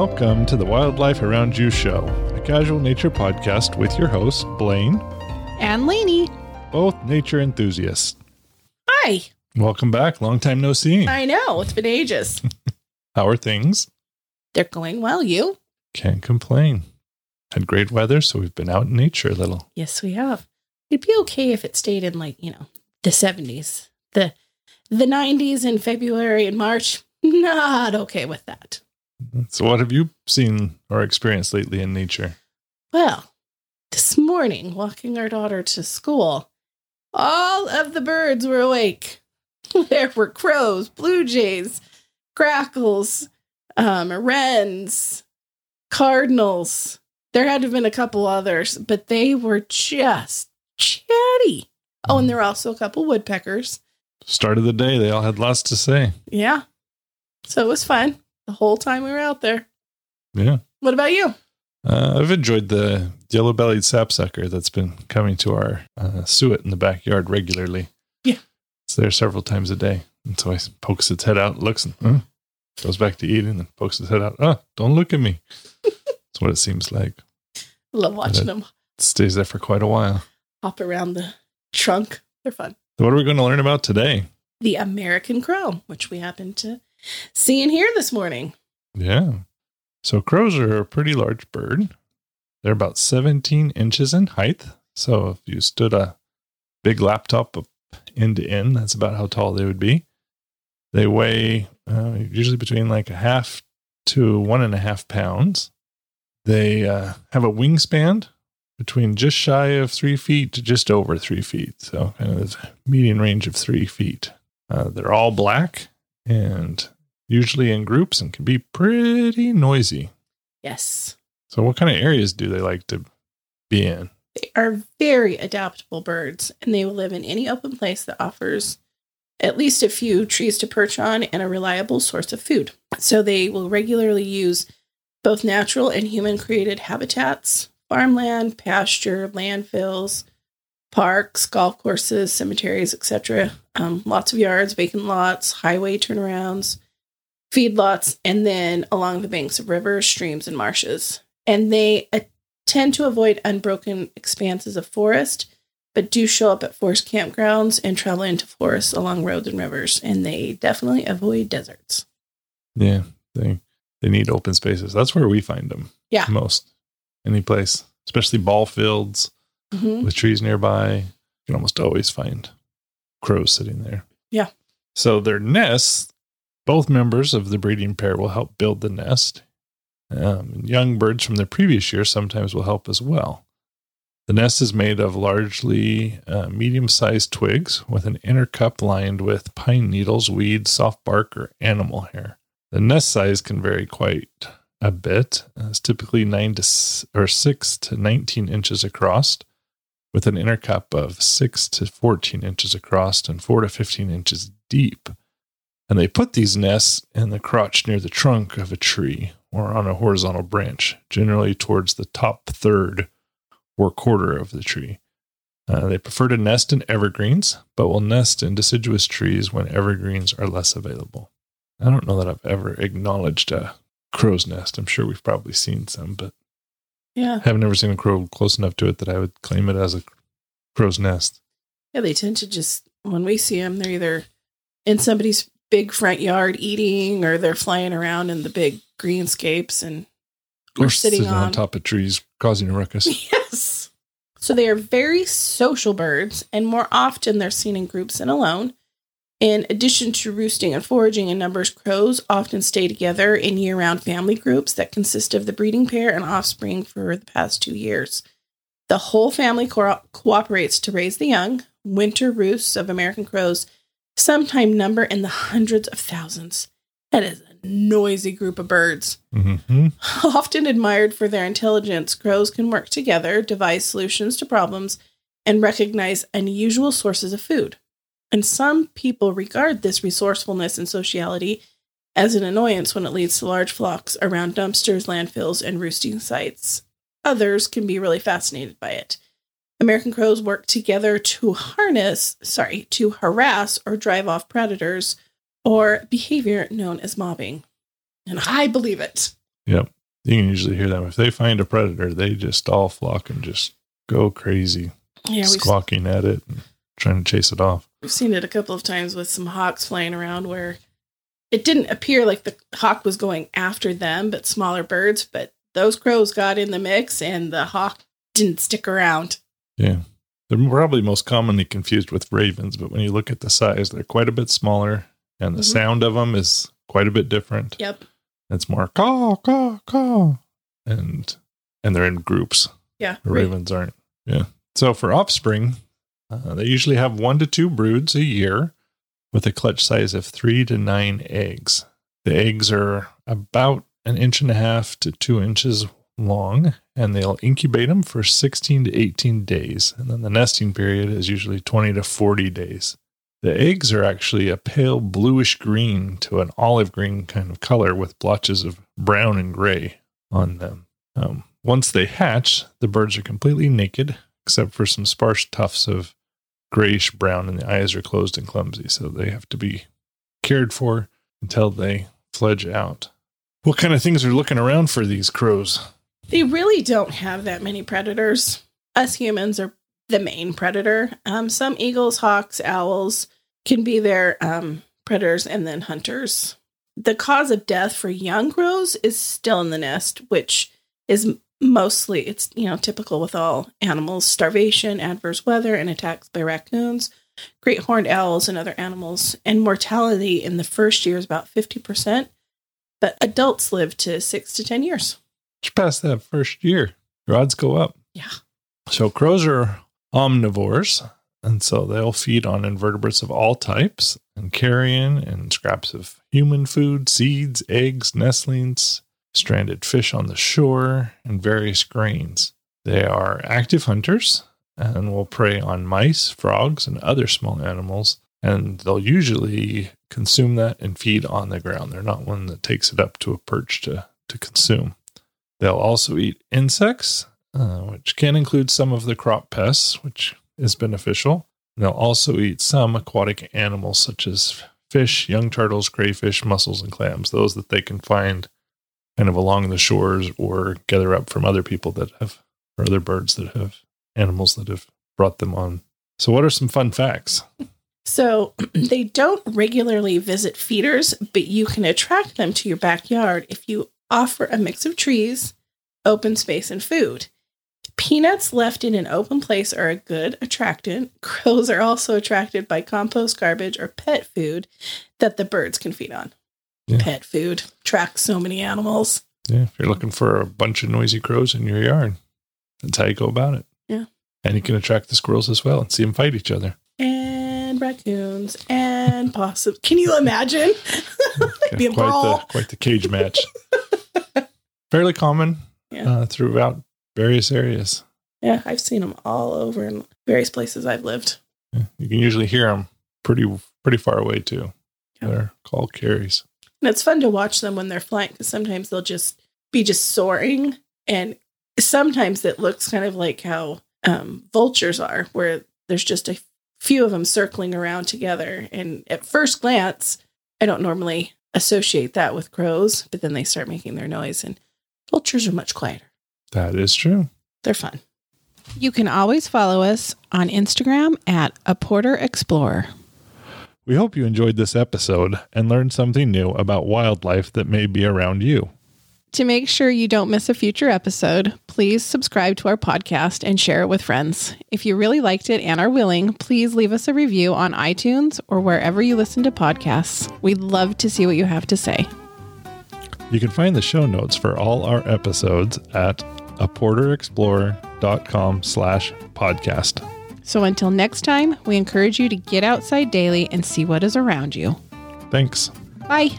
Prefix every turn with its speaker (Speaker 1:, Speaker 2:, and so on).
Speaker 1: Welcome to the Wildlife Around You Show, a casual nature podcast with your hosts, Blaine,
Speaker 2: and Lainey.
Speaker 1: both nature enthusiasts.
Speaker 2: Hi.
Speaker 1: Welcome back. Long time no see.
Speaker 2: I know. It's been ages.
Speaker 1: How are things?
Speaker 2: They're going well. You?
Speaker 1: Can't complain. Had great weather, so we've been out in nature a little.
Speaker 2: Yes, we have. It'd be okay if it stayed in like, you know, the 70s. The the 90s in February and March. Not okay with that.
Speaker 1: So, what have you seen or experienced lately in nature?
Speaker 2: Well, this morning, walking our daughter to school, all of the birds were awake. There were crows, blue jays, grackles, um, wrens, cardinals. There had to have been a couple others, but they were just chatty. Oh, and there were also a couple woodpeckers.
Speaker 1: Start of the day, they all had lots to say.
Speaker 2: Yeah. So it was fun the whole time we were out there.
Speaker 1: Yeah.
Speaker 2: What about you?
Speaker 1: Uh, I've enjoyed the yellow bellied sapsucker that's been coming to our uh, suet in the backyard regularly.
Speaker 2: Yeah.
Speaker 1: It's there several times a day. And so I pokes its head out, looks, and uh, goes back to eating, and pokes its head out. Oh, don't look at me. That's what it seems like.
Speaker 2: Love watching them
Speaker 1: stays there for quite a while.
Speaker 2: hop around the trunk. They're fun.
Speaker 1: So what are we going to learn about today?
Speaker 2: The American crow, which we happen to see here this morning.
Speaker 1: Yeah. So crows are a pretty large bird. They're about 17 inches in height. So if you stood a big laptop end to end, that's about how tall they would be. They weigh uh, usually between like a half to one and a half pounds. They uh, have a wingspan between just shy of three feet to just over three feet. So kind of this median range of three feet. Uh, they're all black and usually in groups and can be pretty noisy.
Speaker 2: Yes.
Speaker 1: So, what kind of areas do they like to be in?
Speaker 2: They are very adaptable birds, and they will live in any open place that offers at least a few trees to perch on and a reliable source of food. So they will regularly use both natural and human created habitats, farmland, pasture, landfills, parks, golf courses, cemeteries, etc. Um, lots of yards, vacant lots, highway turnarounds, feedlots, and then along the banks of rivers, streams, and marshes. And they uh, tend to avoid unbroken expanses of forest, but do show up at forest campgrounds and travel into forests along roads and rivers. And they definitely avoid deserts.
Speaker 1: Yeah, they they need open spaces. That's where we find them.
Speaker 2: Yeah.
Speaker 1: most any place, especially ball fields
Speaker 2: Mhm.
Speaker 1: with trees nearby. You can almost always find crows sitting there.
Speaker 2: Yeah.
Speaker 1: So their nests, both members of the breeding pair will help build the nest. Um, young birds from the previous year sometimes will help as well. The nest is made of largely uh, medium sized twigs with an inner cup lined with pine needles, weeds, soft bark, or animal hair. The nest size can vary quite a bit. Uh, it's typically nine to s- or six to nineteen inches across, with an inner cup of six to fourteen inches across and four to fifteen inches deep. And they put these nests in the crotch near the trunk of a tree or on a horizontal branch, generally towards the top third or quarter of the tree. Uh, they prefer to nest in evergreens, but will nest in deciduous trees when evergreens are less available. I don't know that I've ever acknowledged a crow's nest. I'm sure we've probably seen some, but
Speaker 2: Yeah.
Speaker 1: I've never seen a crow close enough to it that I would claim it as a crow's nest.
Speaker 2: Yeah, they tend to just, when we see them, they're either in somebody's big front yard eating or they're flying around in the big greenscapes and
Speaker 1: Or
Speaker 2: sitting
Speaker 1: on.
Speaker 2: on-
Speaker 1: top of trees causing a ruckus.
Speaker 2: Yes. So they are very social birds, and more often they're seen in groups and alone. In addition to roosting and foraging in numbers, crows often stay together in year round family groups that consist of the breeding pair and offspring for the past two years. The whole family co- cooperates to raise the young. Winter roosts of American crows sometimes number in the hundreds of thousands. That is a noisy group of birds.
Speaker 1: hmm
Speaker 2: Often admired for their intelligence, crows can work together, devise solutions to problems, and recognize unusual sources of food. And some people regard this resourcefulness and sociality as an annoyance when it leads to large flocks around dumpsters, landfills, and roosting sites. Others can be really fascinated by it. American crows work together to harness, sorry, to harass or drive off predators or behavior known as mobbing. And I believe it.
Speaker 1: Yep. You can usually hear them. If they find a predator, they just all flock and just go crazy,
Speaker 2: Yeah,
Speaker 1: squawking at it trying to chase it off.
Speaker 2: we've seen it a couple of times with some hawks flying around where it didn't appear like the hawk was going after them, but smaller birds. But those crows got in the mix and the hawk didn't stick around.
Speaker 1: Yeah. They're probably most commonly confused with ravens, but when you look at the size, they're quite a bit smaller and the
Speaker 2: Mhm.
Speaker 1: sound of them is quite a bit different.
Speaker 2: Yep.
Speaker 1: It's more caw, caw, caw. And and they're in groups.
Speaker 2: Yeah.
Speaker 1: The ravens aren't. Yeah. So for offspring, uh, they usually have one to two broods a year with a clutch size of three to nine eggs. The eggs are about an inch and a half to two inches long, and they'll incubate them for 16 to 18 days. And then the nesting period is usually 20 to 40 days. The eggs are actually a pale bluish green to an olive green kind of color with blotches of brown and gray on them. Um, once they hatch, the birds are completely naked, except for some sparse tufts of grayish brown, and the eyes are closed and clumsy, so they have to be cared for until they fledge out. What kind of things are looking around for these crows?
Speaker 2: They really don't have that many predators. Us humans are the main predator. Um, some eagles, hawks, owls can be their um, predators and then hunters. The cause of death for young crows is still in the nest, which is mostly it's you know typical with all animals: starvation, adverse weather, and attacks by raccoons, great horned owls, and other animals. And mortality in the first year is about fifty percent, but adults live to six to ten years.
Speaker 1: Just past that first year, your odds go up.
Speaker 2: Yeah.
Speaker 1: So crows are omnivores, and so they'll feed on invertebrates of all types and carrion and scraps of human food, seeds, eggs, nestlings, stranded fish on the shore, and various grains. They are active hunters and will prey on mice, frogs, and other small animals, and they'll usually consume that and feed on the ground. They're not one that takes it up to a perch to, to consume. They'll also eat insects, uh, which can include some of the crop pests, which is beneficial. And they'll also eat some aquatic animals such as fish, young turtles, crayfish, mussels, and clams, those that they can find kind of along the shores or gather up from other people that have, or other birds that have animals that have brought them on. So, what are some fun facts?
Speaker 2: So they don't regularly visit feeders, but you can attract them to your backyard if you offer a mix of trees, open space, and food. Peanuts left in an open place are a good attractant. Crows are also attracted by compost garbage or pet food that the birds can feed on.
Speaker 1: Yeah.
Speaker 2: Pet food attracts so many animals.
Speaker 1: Yeah, if you're looking for a bunch of noisy crows in your yard, that's how you go about it.
Speaker 2: Yeah.
Speaker 1: And you can attract the squirrels as well and see them fight each other.
Speaker 2: And raccoons and possums. Can you imagine? Be a
Speaker 1: quite the quite the cage match. Fairly common
Speaker 2: Yeah.
Speaker 1: uh, throughout various areas.
Speaker 2: Yeah, I've seen them all over in various places I've lived.
Speaker 1: Yeah, You can usually hear them pretty pretty far away too.
Speaker 2: Yeah.
Speaker 1: They're called carries.
Speaker 2: And it's fun to watch them when they're flying because sometimes they'll just be just soaring. And sometimes it looks kind of like how um, vultures are, where there's just a few of them circling around together. And at first glance, I don't normally associate that with crows, but then they start making their noise. And vultures are much quieter.
Speaker 1: That is true.
Speaker 2: They're fun. You can always follow us on Instagram at a Porter Explorer.
Speaker 1: We hope you enjoyed this episode and learned something new about wildlife that may be around you.
Speaker 2: To make sure you don't miss a future episode, please subscribe to our podcast and share it with friends. If you really liked it and are willing, please leave us a review on iTunes or wherever you listen to podcasts. We'd love to see what you have to say.
Speaker 1: You can find the show notes for all our episodes at aporterexplorer.com slash podcast.
Speaker 2: So until next time, we encourage you to get outside daily and see what is around you.
Speaker 1: Thanks.
Speaker 2: Bye.